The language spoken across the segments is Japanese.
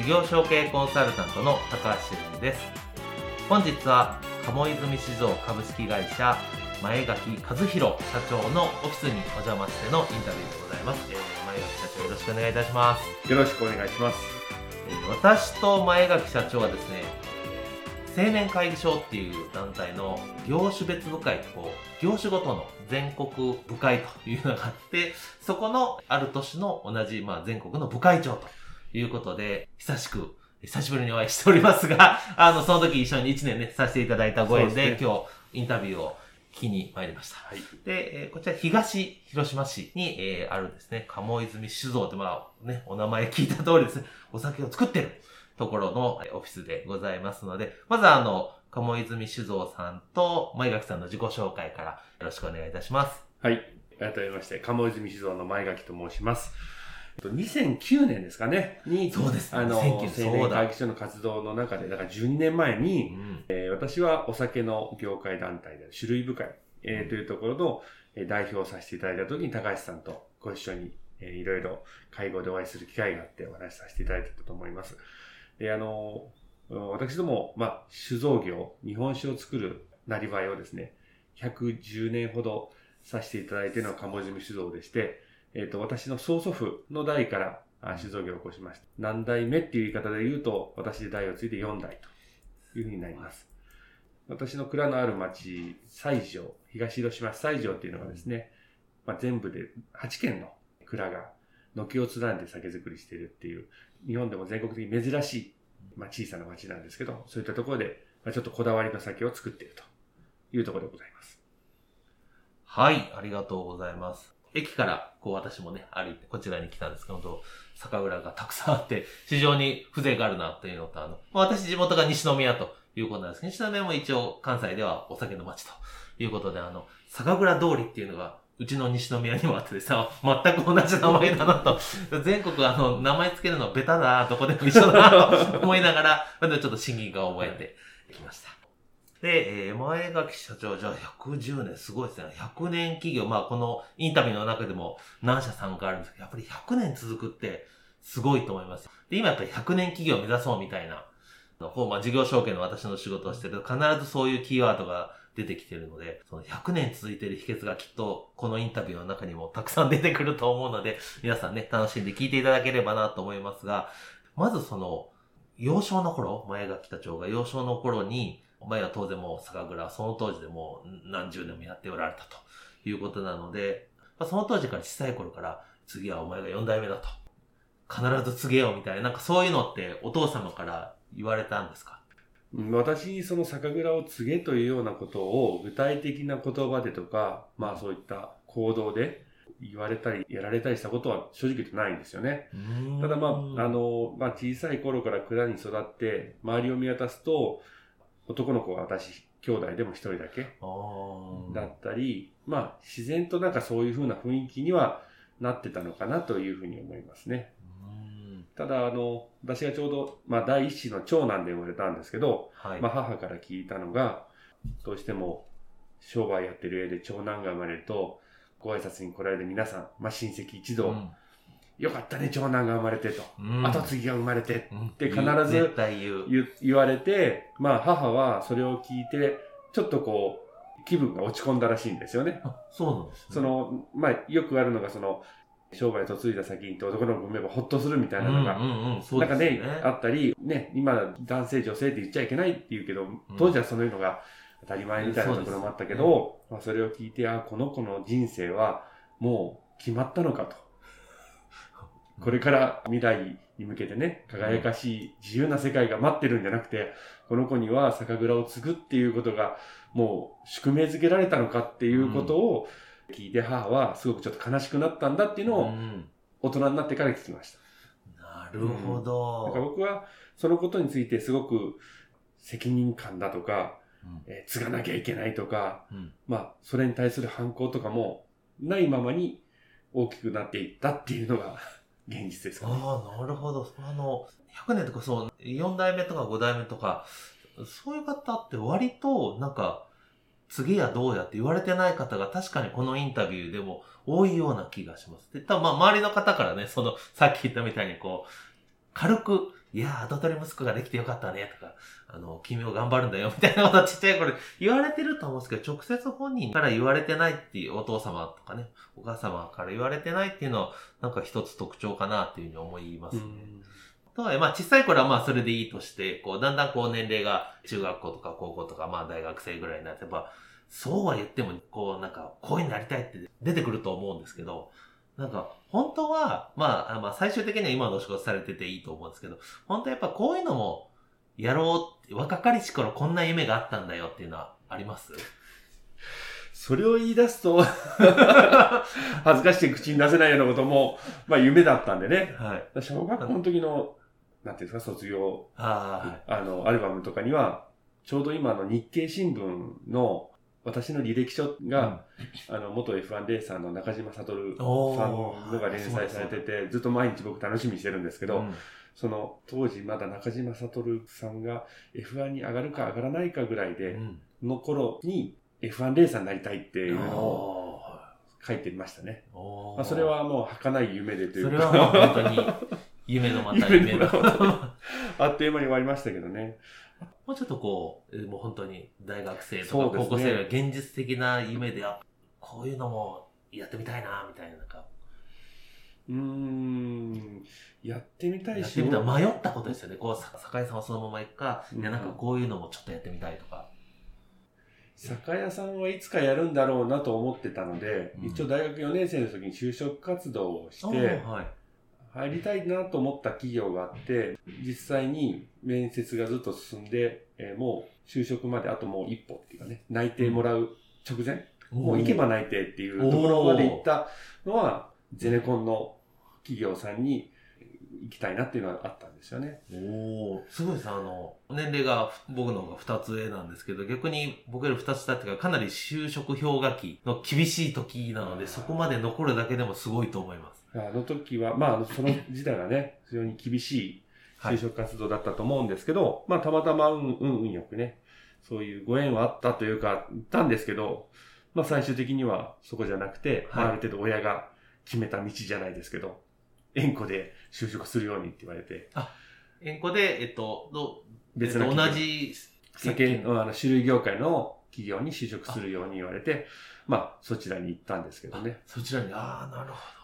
事業承継コンサルタントの高橋修です。本日は鴨泉酒造株式会社前垣和弘社長のオフィスにお邪魔してのインタビューでございます、えー、前垣社長よろしくお願いいたします。よろしくお願いします、えー、私と前垣社長はですね青年会議所っていう団体の業種別部会こう業種ごとの全国部会というのがあってそこのある年の同じ、まあ、全国の部会長ということで、久しく、久しぶりにお会いしておりますが、あの、その時一緒に1年ね、させていただいたご縁で、でね、今日、インタビューを聞きに参りました。はい。で、えー、こちら東広島市に、えー、あるですね、鴨泉酒造って、まあね、お名前聞いた通りですね、お酒を作ってるところのオフィスでございますので、まずあの、鴨泉酒造さんと前垣さんの自己紹介からよろしくお願いいたします。はい。改めまして、鴨泉酒造の前垣と申します。2009年ですかね、に、そうです、ね、あの、青年会議所の活動の中で、だから12年前に、うん、えー、私はお酒の業界団体である種類部会、えー、というところの、え代表をさせていただいた時に高橋さんとご一緒に、えー、いろいろ会合でお会いする機会があってお話しさせていただいたと思います。で、あの、私ども、まあ、酒造業、日本酒を作るなりわいをですね、110年ほどさせていただいているのは鴨泉酒造でして、えっ、ー、と、私の曽祖父の代から酒造業を起こしました。何代目っていう言い方で言うと、私で代を継いで4代というふうになります。私の蔵のある町、西条、東広島市西条っていうのがですね、まあ、全部で8軒の蔵が軒を連ねて酒造りしているっていう、日本でも全国的に珍しい、まあ、小さな町なんですけど、そういったところで、まあ、ちょっとこだわりの酒を作っているというところでございます。はい、ありがとうございます。駅からこう私もね、歩いてこちらに来たんですけど、酒蔵がたくさんあって、非常に風情があるなっていうのと、あの、私地元が西宮ということなんですけど、西宮も一応関西ではお酒の街ということで、あの、酒蔵通りっていうのが、うちの西宮にもあってですね、全く同じ名前だなと、全国あの、名前つけるのベタだ、どこでも一緒だなと思いながら、ちょっと審議が覚えてきました。で、えー、前垣社長、じゃあ110年、すごいですね。100年企業、まあこのインタビューの中でも何社参加あるんですけど、やっぱり100年続くってすごいと思います。で、今やっぱり100年企業を目指そうみたいな、こう、まあ事業承継の私の仕事をしてると、必ずそういうキーワードが出てきてるので、その100年続いてる秘訣がきっとこのインタビューの中にもたくさん出てくると思うので、皆さんね、楽しんで聞いていただければなと思いますが、まずその、幼少の頃、前垣社長が幼少の頃に、前は当然もう酒蔵はその当時でもう何十年もやっておられたということなので、まあ、その当時から小さい頃から次はお前が4代目だと。必ず告げようみたいな、なんかそういうのってお父様から言われたんですか？私にその酒蔵を告げというようなことを具体的な言葉でとか、まあそういった行動で言われたり、やられたりしたことは正直言ってないんですよね。ただまあ、あの、まあ小さい頃から蔵に育って、周りを見渡すと、男の子は私、兄弟でも一人だけだったり、まあ自然となんかそういうふうな雰囲気にはなってたのかなというふうに思いますね。ただ、あの、私がちょうど、まあ第一子の長男で生まれたんですけど、はい、まあ母から聞いたのが、どうしても商売やってる上で長男が生まれると、ご挨拶に来られる皆さん、まあ親戚一同、うんよかったね、長男が生まれてと。うん、後継ぎが生まれてって必ず言われて、まあ母はそれを聞いて、ちょっとこう、気分が落ち込んだらしいんですよね。そうなんです、ね、その、まあよくあるのがその、商売嫁いだ先に男の子産めばほっとするみたいなのが、なんかね、あったり、ね、今男性女性って言っちゃいけないって言うけど、当時はそういうのが当たり前みたいなところもあったけど、まあ、それを聞いて、あ、この子の人生はもう決まったのかと。これから未来に向けてね、輝かしい自由な世界が待ってるんじゃなくて、この子には酒蔵を継ぐっていうことが、もう宿命づけられたのかっていうことを聞いて、母はすごくちょっと悲しくなったんだっていうのを大人になってから聞きました。なるほど。だから僕はそのことについてすごく責任感だとか、えー、継がなきゃいけないとか、うん、まあ、それに対する反抗とかもないままに大きくなっていったっていうのが現実ですかね。ああ、なるほど。あの、100年とかそう、4代目とか5代目とか、そういう方って割と、なんか、次やどうやって言われてない方が確かにこのインタビューでも多いような気がします。で、多分まあ周りの方からね、その、さっき言ったみたいにこう、軽く、いや跡取り息子ができてよかったね、とか、あの、君も頑張るんだよ、みたいなことちっちゃい頃言われてると思うんですけど、直接本人から言われてないっていう、お父様とかね、お母様から言われてないっていうのは、なんか一つ特徴かなっていうふうに思いますね。とは、まあ小さい頃はまあそれでいいとして、こう、だんだんこう年齢が中学校とか高校とか、まあ大学生ぐらいになってば、そうは言っても、こう、なんか、こういうになりたいって出てくると思うんですけど、なんか、本当は、まあ、まあ、最終的には今のお仕事されてていいと思うんですけど、本当やっぱこういうのも、やろうって、若かりし頃こんな夢があったんだよっていうのはあります？それを言い出すと 恥ずかしくて口に出せないようなことも、まあ夢だったんでね。はい。小学校の時の、なんていうんですか、卒業、ああの、アルバムとかには、ちょうど今の日経新聞の私の履歴書が、うん、あの、元 F1 レーサーの中島悟さんのが連載されてて、ずっと毎日僕楽しみにしてるんですけど、うん、その当時まだ中島悟さんが F1 に上がるか上がらないかぐらいで、の頃に F1 レーサーになりたいっていうのを書いてましたね。まあ、それはもう儚い夢でというか。それはもう本当に夢のまた夢の。あっという間に終わりましたけどね。もうちょっとこう、もう本当に大学生とか高校生が現実的な夢で、あ、こういうのもやってみたいな、みたいな、なんか。うーん、やってみたいし。やってみた迷ったことですよね。こう、酒井さんはそのまま行くか、いや、なんかこういうのもちょっとやってみたいとか。酒屋さんはいつかやるんだろうなと思ってたので、うん、一応大学4年生の時に就職活動をして、はい、入りたいなと思った企業があって、実際に面接がずっと進んで、えー、もう就職まであともう一歩っていうかね、内定もらう直前、もう行けば内定っていうところまで行ったのは、ゼネコンの企業さんに行きたいなっていうのはあったんですよね。おおすごいですあの、年齢が僕の方が2つ上なんですけど、逆に僕より2つ下っていうか、かなり就職氷河期の厳しい時なので、そこまで残るだけでもすごいと思います。あの時は、まあ、その時代はね、非常に厳しい就職活動だったと思うんですけど、はい、まあ、たまたま運、運、運よくね、そういうご縁はあったというか、言ったんですけど、まあ、最終的にはそこじゃなくて、はい、ある程度親が決めた道じゃないですけど、縁故で就職するようにって言われて。あ、縁故で、えっと、ど別の、同じ酒、あの、種類業界の企業に就職するように言われて、まあ、そちらに行ったんですけどね。そちらに、ああ、なるほど。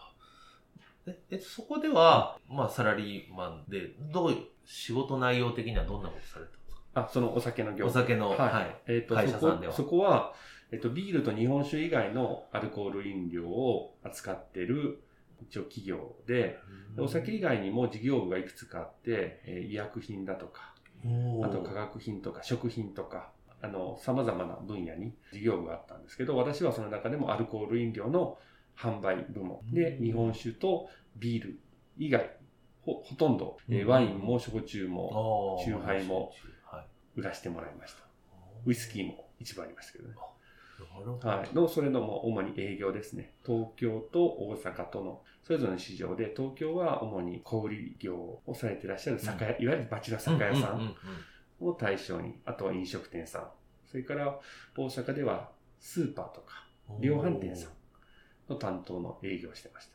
え、えそこでは、まあ、サラリーマンで、どういう、仕事内容的にはどんなことされたんですか？あ、そのお酒の業界。お酒の、はい。はい、えっ、ー、と、会社さんでは。そこは、えっ、ー、と、ビールと日本酒以外のアルコール飲料を扱ってる、一応企業で、お酒以外にも事業部がいくつかあって、えー、医薬品だとか、あと化学品とか食品とか、あの、様々な分野に事業部があったんですけど、私はその中でもアルコール飲料の販売部門で、日本酒とビール以外、ほほとんど、えー、ワインも焼酎も、酎ハイも売らせてもらいました。ウイスキーも一番ありましたけどね。はい。の、それのも主に営業ですね。東京と大阪との、それぞれの市場で、東京は主に小売業をされていらっしゃる酒屋、いわゆるバチラ酒屋さんを対象に、あとは飲食店さん。それから大阪ではスーパーとか、量販店さん。の担当の営業をしてました。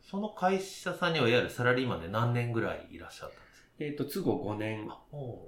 その会社さんにはいわゆるサラリーマンで何年ぐらいいらっしゃったんですか？えっ、ー、と、都合5年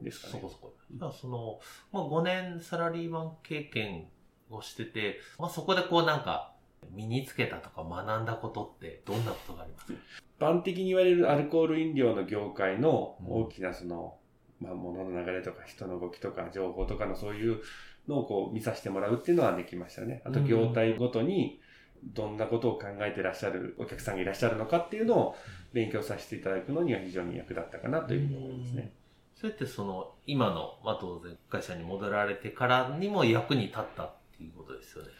ですかね。そこそこ。じゃあ、その、まあ、5年サラリーマン経験をしてて、まあ、そこでこうなんか、身につけたとか学んだことってどんなことがありますか？一般的に言われるアルコール飲料の業界の大きなその、うん、まあ、物の流れとか人の動きとか情報とかのそういうのをこう見させてもらうっていうのはできましたね。あと業態ごとにどんなことを考えてらっしゃるお客さんがいらっしゃるのかっていうのを勉強させていただくのには非常に役立ったかなというふうに思いますね。それってその、今の、まあ、当然会社に戻られてからにも役に立ったっていうことですよね。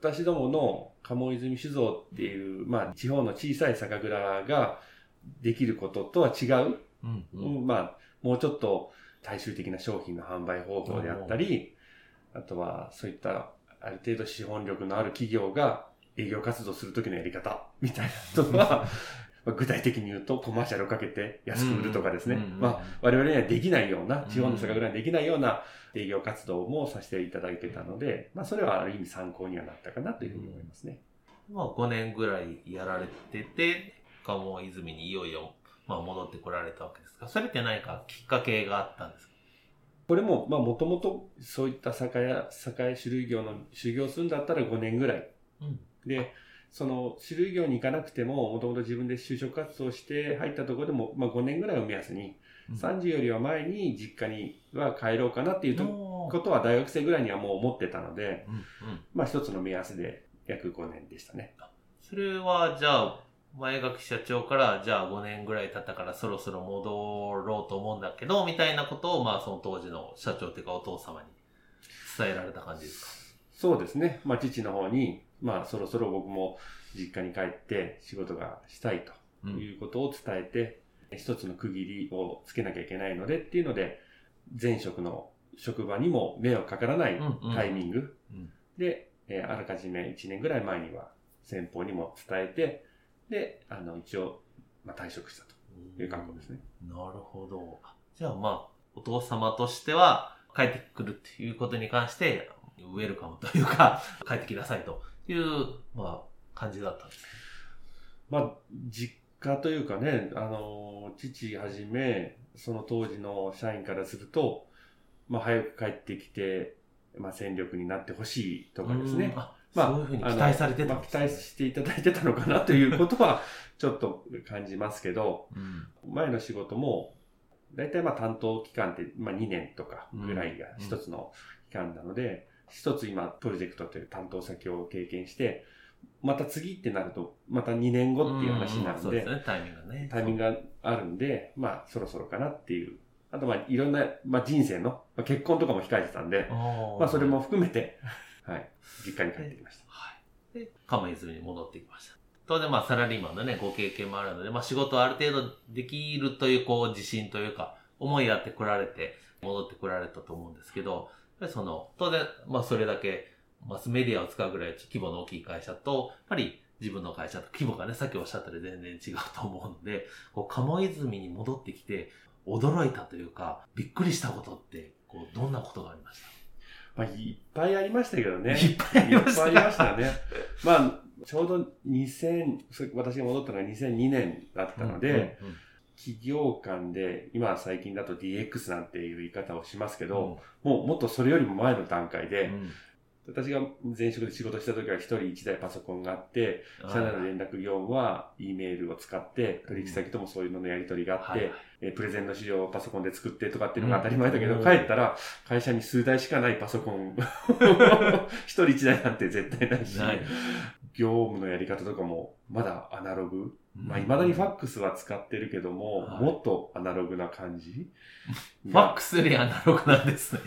私どもの鴨泉酒造っていう、まあ、地方の小さい酒蔵ができることとは違う、うんうんまあ、もうちょっと大衆的な商品の販売方法であったり、あとはそういったある程度資本力のある企業が営業活動するときのやり方みたいなのは、まあ具体的に言うとコマーシャルをかけて安く売るとかですね。まあ我々にはできないような、地方の酒蔵にはできないような営業活動もさせていただいてたので、まあそれはある意味参考にはなったかなというふうに思いますね。まあ、5年ぐらいやられてて、鴨泉にいよいよ、まあ、戻ってこられたわけですが、それって何かきっかけがあったんですか？これも、まあもともとそういった酒屋、酒屋種類業の修行するんだったら5年ぐらいうん。で、その種類業に行かなくても、もともと自分で就職活動して入ったところでも、まあ5年ぐらいを目安に、30よりは前に実家には帰ろうかなっていうことは大学生ぐらいにはもう思ってたので、うんうん。まあ一つの目安で約5年でしたね。それは、じゃあ、前垣社長から、じゃあ5年ぐらい経ったからそろそろ戻ろうと思うんだけど、みたいなことを、まあその当時の社長っていうかお父様に伝えられた感じですか？そうですね。まあ父の方に、まあそろそろ僕も実家に帰って仕事がしたいとうん。いうことを伝えて、一つの区切りをつけなきゃいけないのでっていうので、前職の職場にも迷惑かからないうんうん。タイミング。うん。で、えーあらかじめ1年ぐらい前には先方にも伝えて、で、あの、一応、まあ、退職したという格好ですね。なるほど。じゃあまあ、お父様としては、帰ってくるっていうことに関して、ウェルカムというか、帰ってきなさいという、まあ、感じだったんです。まあ、実家というかね、あの、父はじめ、その当時の社員からすると、まあ、早く帰ってきて、まあ、戦力になってほしいとかですね。まあ、そういうふうに期待されてたまあ期待していただいてたのかなということは、ちょっと感じますけど、うん前の仕事も、大体まあ担当期間って、まあ2年とかぐらいがうん一つの期間なので、一つ今プロジェクトという担当先を経験して、また次ってなると、また2年後っていう話になるんでそうです、ね、タイミングがね。タイミングがあるんで、まあそろそろかなっていう。あとまあいろんな、まあ人生の、まあ、結婚とかも控えてたんで、ままあそれも含めて、はい、実家に帰ってきました。はい。で、釜泉に戻ってきました。当然まあサラリーマンのね、ご経験もあるので、まあ仕事ある程度できるというこう自信というか、思いやってこられて、戻ってこられたと思うんですけど、その、当然、まあそれだけ、マスメディアを使うぐらい規模の大きい会社と、やっぱり自分の会社と規模がね、さっきおっしゃったより全然違うと思うので、こう、鴨泉に戻ってきて、驚いたというか、びっくりしたことって、こう、どんなことがありました？まあいっぱいありましたけどね。いっぱいありましたいっぱいありましたよね。まあ、ちょうど2000、それ私が戻ったのが2002年だったので、うんうん企業間で、今は最近だと DX なんていう言い方をしますけうん。ど、もうもっとそれよりも前の段階で、うん。私が前職で仕事した時は一人一台パソコンがあって、社内の連絡業務は E メールを使って、取引先ともそういうののやり取りがあって、はいえープレゼンの資料をパソコンで作ってとかっていうのが当たり前だけど、うん。帰ったら会社に数台しかないパソコン、一人一台なんて絶対ないし、ない業務のやり方とかもまだアナログ。まあ、うん未だにファックスは使ってるけども、はいもっとアナログな感じ ファックスよりアナログなんですね。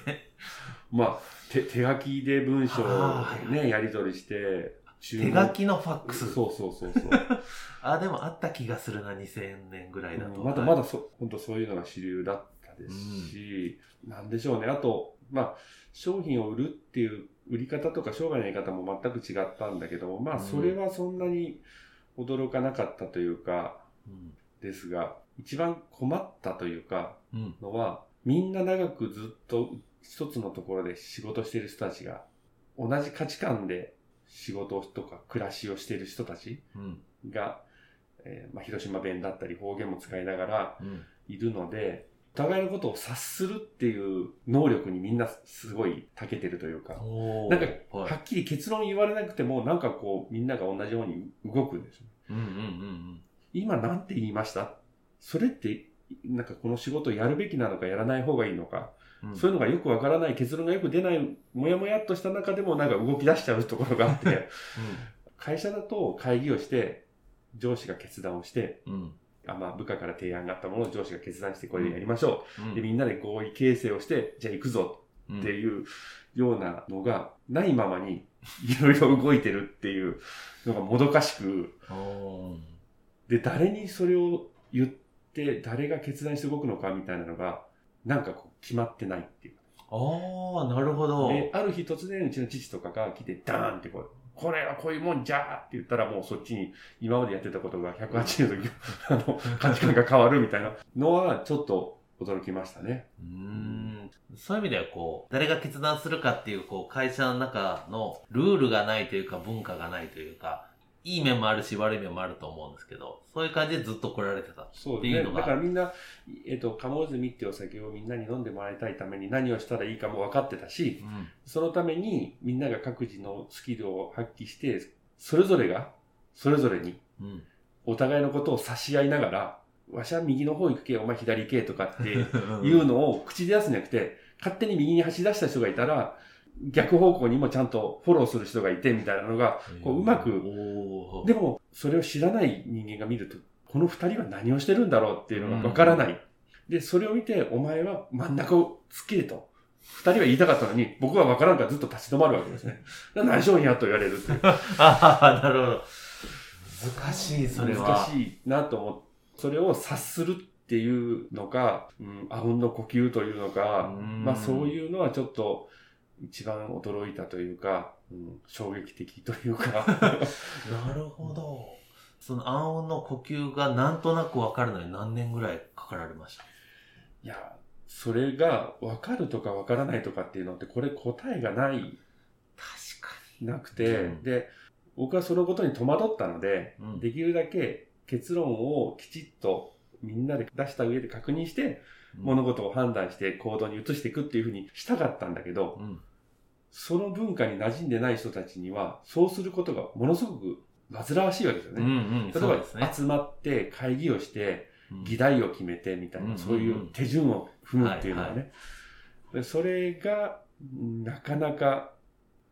まあ、手手書きで文章をね、やり取りして、注手文書きのファックス。そうそうそうそう。あ、でもあった気がするな、2000年ぐらいだと。うんまだまだそ、本当そういうのが主流だったですし、なんでしょうね。あと、まあ、商品を売るっていう売り方とか商売のやり方も全く違ったんだけど、まあ、うんそれはそんなに驚かなかったというか、うん。ですが、一番困ったというか、うん。のは、みんな長くずっと一つのところで仕事している人たちが、同じ価値観で仕事とか暮らしをしている人たちうん。が、えーまあ、広島弁だったり方言も使いながらうん。いるので、お互いのことを察するっていう能力にみんなすごい長けてるというか、なんか、は。はいっきり結論言われなくても、なんかこう、みんなが同じように動くんですよ。うんうんうん今なんて言いました？それってなんかこの仕事をやるべきなのかやらない方がいいのか、うん。そういうのがよくわからない、結論がよく出ない、もやもやっとした中でもなんか動き出しちゃうところがあって、会社だと会議をして、上司が決断をして、うん。うん。あまあ、部下から提案があったものを上司が決断してこれでやりましょう。うんで、みんなで合意形成をして、じゃあ行くぞうんっていうようなのがないままにいろいろ動いてるっていうのがもどかしく、で、誰にそれを言って、誰が決断して動くのかみたいなのが、なんかこう決まってないっていう。ああ、なるほど。で、ある日突然うちの父とかが来て、ダーンってこう、これはこういうもんじゃーって言ったらもうそっちに今までやってたことが180度 あの価値観が変わるみたいなのはちょっと驚きましたね。うんそういう意味ではこう、誰が決断するかっていう、こう、会社の中のルールがないというか、文化がないというか、いい面もあるし、悪い面もあると思うんですけど、そういう感じでずっと来られてた。っていうのがだからみんな、えっ、と、鴨泉っていうお酒をみんなに飲んでもらいたいために何をしたらいいかも分かってたし、うん。そのためにみんなが各自のスキルを発揮して、それぞれが、それぞれにうん。お互いのことを差し合いながら、わしは右の方行くけ、お前左行けとかっていいうのを口で出すんじゃなくて、勝手に右に走り出した人がいたら、逆方向にもちゃんとフォローする人がいてみたいなのが、こううまくでもそれを知らない人間が見ると、この二人は何をしてるんだろうっていうのがわからない。で、それを見て、お前は真ん中を突っ切れと。二人は言いたかったのに、僕はわからんからずっと立ち止まるわけですね。何しようんやと言われるっていう。ああ、なるほど。難しい、それは。難しいなと思って、それを察するっていうのか、うん、あうんの呼吸というのか、うんまあそういうのはちょっと一番驚いたというか、うん、衝撃的というか、なるほど。その暗音の呼吸がなんとなくわかるのに何年ぐらいかかられました？いや、それが分かるとか分からないとかっていうのって、これ答えがない、確かなくて、うんで、僕はそのことに戸惑ったので、うんできるだけ結論をきちっとみんなで出した上で確認して、に。物事を判断して行動に移していくっていうふうにしたかったんだけど、うん。その文化に馴染んでない人たちには、そうすることがものすごく煩わしいわけですようんうね。ん。例そうですねえば、。集まって会議をして、うん議題を決めてみたいな、うんそういう手順を踏むっていうのはね。はいはでそれが、なかなか、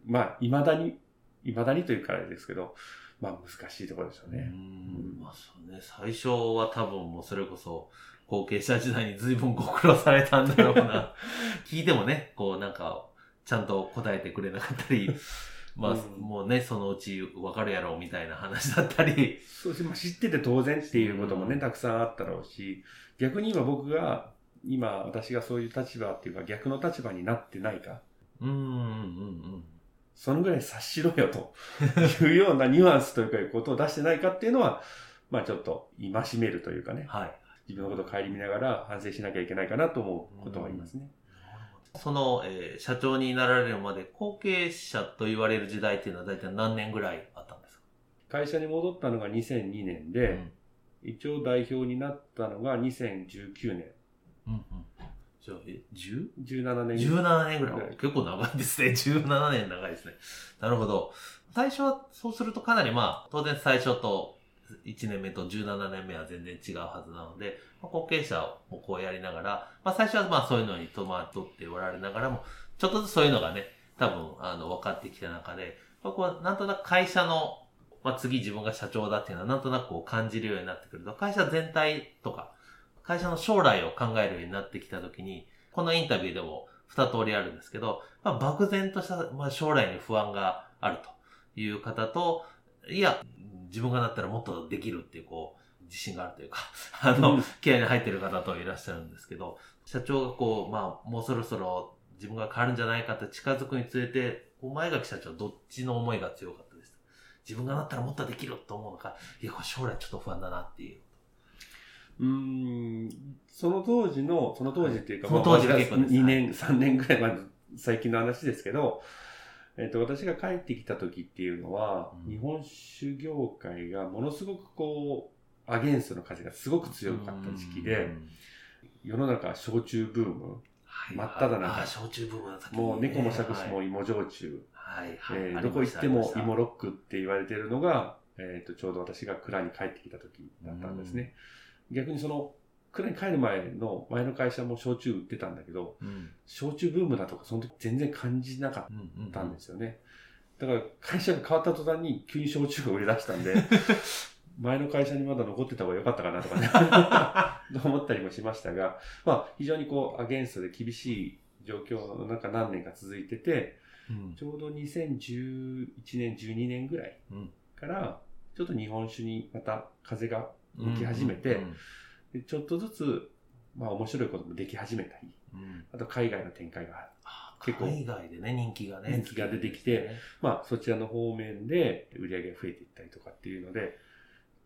まあ、未だに、未だにというからあれですけど、まあ難しいところですようね。ん。まあそうね。最初は多分もうそれこそ、後継者時代に随分ご苦労されたんだろうな。聞いてもね、こうなんか、ちゃんと答えてくれなかったり、まあ、うん。もうね、そのうちわかるやろうみたいな話だったり。そうです。ねまあ、知ってて当然っていうこともね、うん。たくさんあったろうし、逆に今僕が、今私がそういう立場っていうか逆の立場になってないか、うんうんうんそのぐらい察しろよと。いうようなニュアンスというかいうことを出してないかっていうのは、まあちょっと戒めるというかね、はい。自分のことを顧みながら反省しなきゃいけないかなと思うことはありますね。その、えー社長になられるまで後継者と言われる時代っていうのは大体何年ぐらいあったんですか？会社に戻ったのが2002年で、一応代表になったのが2019年。うんうん。じゃあ、え、10? 17年17年ぐらい。結構長いですね。17年長いですね。なるほど。最初は、そうするとかなりまあ、当然最初と1年目と17年目は全然違うはずなので、まあ、後継者をこうやりながら、まあ最初はまあそういうのに戸惑っておられながらも、ちょっとずつそういうのがね、多分、あの、分かってきた中で、僕はなんとなく会社の、まあ次自分が社長だっていうのはなんとなくこう感じるようになってくると、会社全体とか、会社の将来を考えるようになってきたときに、このインタビューでも二通りあるんですけど、まあ、漠然とした、まあ、将来に不安があるという方と、いや、自分がなったらもっとできるっていう、こう、自信があるというか、あの、うん。気合に入ってる方といらっしゃるんですけど、社長がこう、まあ、もうそろそろ自分が変わるんじゃないかって近づくにつれて、お前垣社長どっちの思いが強かったです自分がなったらもっとできると思うのか、いや、これ将来ちょっと不安だなっていう。うーん、その当時の、その当時っていうか、その当時まあ結構です。2年、3年ぐらい前の最近の話ですけど、えっ、と、私が帰ってきた時っていうのは、うん。日本酒業界がものすごくこう、アゲンストの風がすごく強かった時期で、うん。世の中焼酎ブーム、はい。真っ只中。焼酎部分だったっけもう猫も杓子はい。も芋焼酎、はい、はい。えどこ行っても芋ロックって言われてるのが、えっ、と、ちょうど私が蔵に帰ってきた時だったんですね。逆にその、クラに帰る前の前の会社も焼酎売ってたんだけど、うん。焼酎ブームだとかその時全然感じなかっうん。うん。たんですよね。だから会社が変わった途端に急に焼酎が売れ出したんで、前の会社にまだ残ってた方が良かったかなとかね、と 思ったりもしましたが、まあ非常にこうアゲンストで厳しい状況の中何年か続いてて、うん。ちょうど2011年、12年ぐらいうんから、ちょっと日本酒にまた風が向き始めて、でちょっとずつ、まあ面白いこともでき始めたり、うん。うん。あと海外の展開が結構海外でね、人気がね。人気が出てきて、まあ、そちらの方面で売り上げが増えていったりとかっていうので、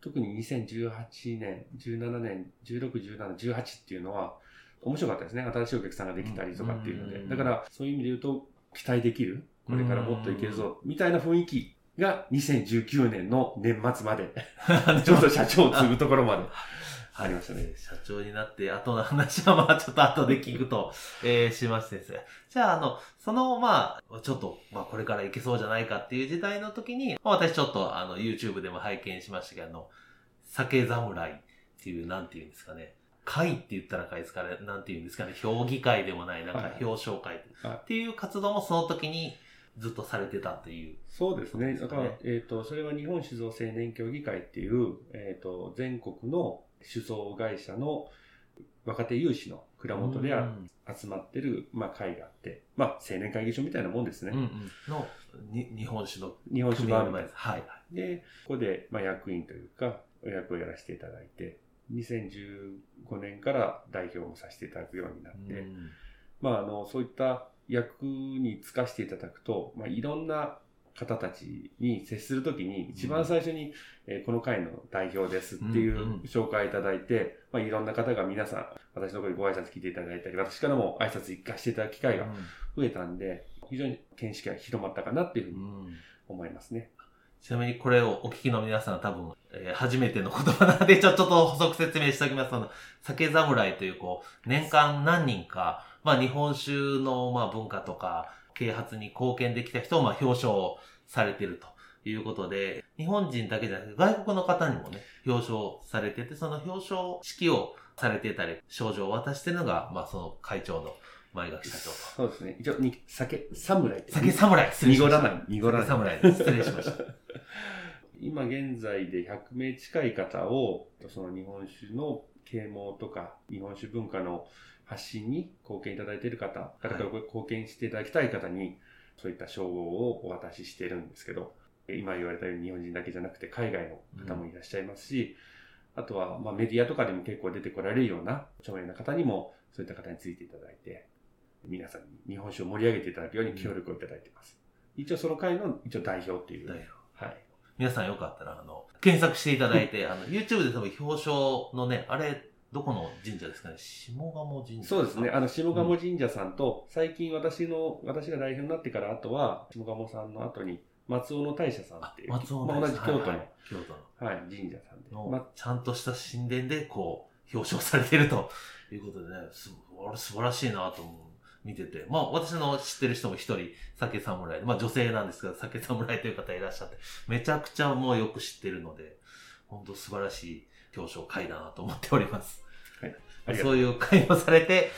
特に2018年、17年、16、17、18っていうのは、面白かったですね。新しいお客さんができたりとかっていうので。うんだから、そういう意味で言うと、期待できる、これからもっといけるぞ、みたいな雰囲気が2019年の年末まで、ちょうど社長を継ぐところまでありましたね。社長になって、後の話はまあちょっと後で聞くと、えー、しましてですね。じゃあ、あの、その、まあ、ちょっと、まあこれからいけそうじゃないかっていう時代の時に、まあ私ちょっと、あの、YouTube でも拝見しましたけど、あの、酒侍っていう、なんていうんですかね。会って言ったら会ですかね。なんていうんですかね。評議会でもない、なんかはい表彰会はいっていう活動もその時にずっとされてたっていう。そうですね。だから、えっ、と、それは日本酒造青年協議会っていう、えっ、と、全国の酒造会社の若手有志の蔵元でうん集まってる、まあ、会があって、まあ、青年会議所みたいなもんですね。うんうん。の、に日本酒の日本酒の版前です。はい。で、ここで、まあ、役員というか、お役をやらせていただいて、2015年から代表もさせていただくようになって、うんまあ、あの、そういった役に就かせていただくと、まあ、いろんな方たちに接するときに、一番最初に、えーこの会の代表ですっていう紹介いただいて、まあ、いろんな方が皆さん、私のところにご挨拶来ていただいたり、私からも挨拶行かせていただく機会が増えたんで、非常に見識が広まったかなっていうふうにうん思いますね。ちなみにこれをお聞きの皆さん多分、えー初めての言葉なんで、ちょ、ちょっと補足説明しておきます。あの、酒侍という、こう、年間何人か、まあ、日本酒の、まあ、文化とか、啓発に貢献できた人を、まあ、表彰されているということで、日本人だけじゃなくて、外国の方にもね、表彰されてて、その表彰式をされてたり、賞状を渡してるのが、まあ、その会長の前垣社長と。そうですね。一応、に酒、侍って。酒侍失礼しましらない。濁らない。酒侍です失礼しました。今現在で100名近い方を、その日本酒の啓蒙とか、日本酒文化の発信に貢献いただいている方、貢献していただきたい方に、そういった称号をお渡ししているんですけど、今言われたように日本人だけじゃなくて海外の方もいらっしゃいますし、あとは、まあ、メディアとかでも結構出てこられるような著名な方にも、そういった方についていただいて、皆さんに日本酒を盛り上げていただくように協力をいただいています。一応その会の一応代表っていう。代表はい。皆さんよかったら、あの、検索していただいて、あの、YouTube で多分表彰のね、あれ、どこの神社ですかね？下鴨神社そうですね。あの、下鴨神社さんと、最近私の、私が代表になってから、あとは、下鴨さんの後に、松尾の大社さんっていう、松尾まあ、同じ京都の、ははいいはい京都の。神社さんで。の、まちゃんとした神殿で、こう、表彰されてると いうことでね、すあれ素晴らしいなと思う。見てて。まあ、私の知ってる人も一人、酒侍で、まあ女性なんですけど、酒侍という方いらっしゃって、めちゃくちゃもうよく知ってるので、本当素晴らしい表彰会だなと思っております。ありがとそうういう会をされて、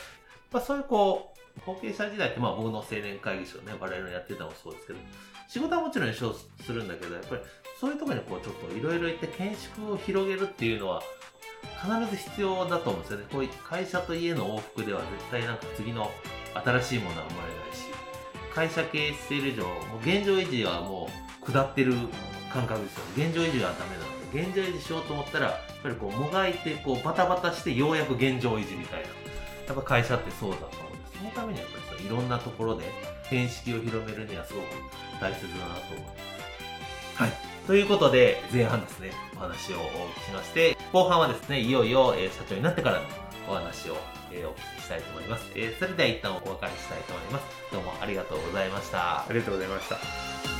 まあそういうこう、後継者時代って、まあ僕の青年会議所ね、我々のやってたのもそうですけど、仕事はもちろん一緒するんだけど、やっぱりそういうところにこうちょっといろいろ言って見識を広げるっていうのは必ず必要だと思うんですよね。こういう会社と家の往復では絶対なんか次の新しいものは生まれないし、会社経営している以上、もう現状維持はもう下ってる感覚ですよね。現状維持はダメなので、現状維持しようと思ったら、やっぱりこうもがいて、こうバタバタしてようやく現状維持みたいな。やっぱ会社ってそうだと思うんです。そのためにやっぱりさいろんなところで見識を広めるにはすごく大切だなと思います。はい。ということで、前半ですね、お話をお聞きしまして、後半はですね、いよいよ、えー社長になってからのお話を、えーお聞きしたいと思います。えーそれでは一旦お別れしたいと思います。どうもありがとうございましたあ。りがとうございました。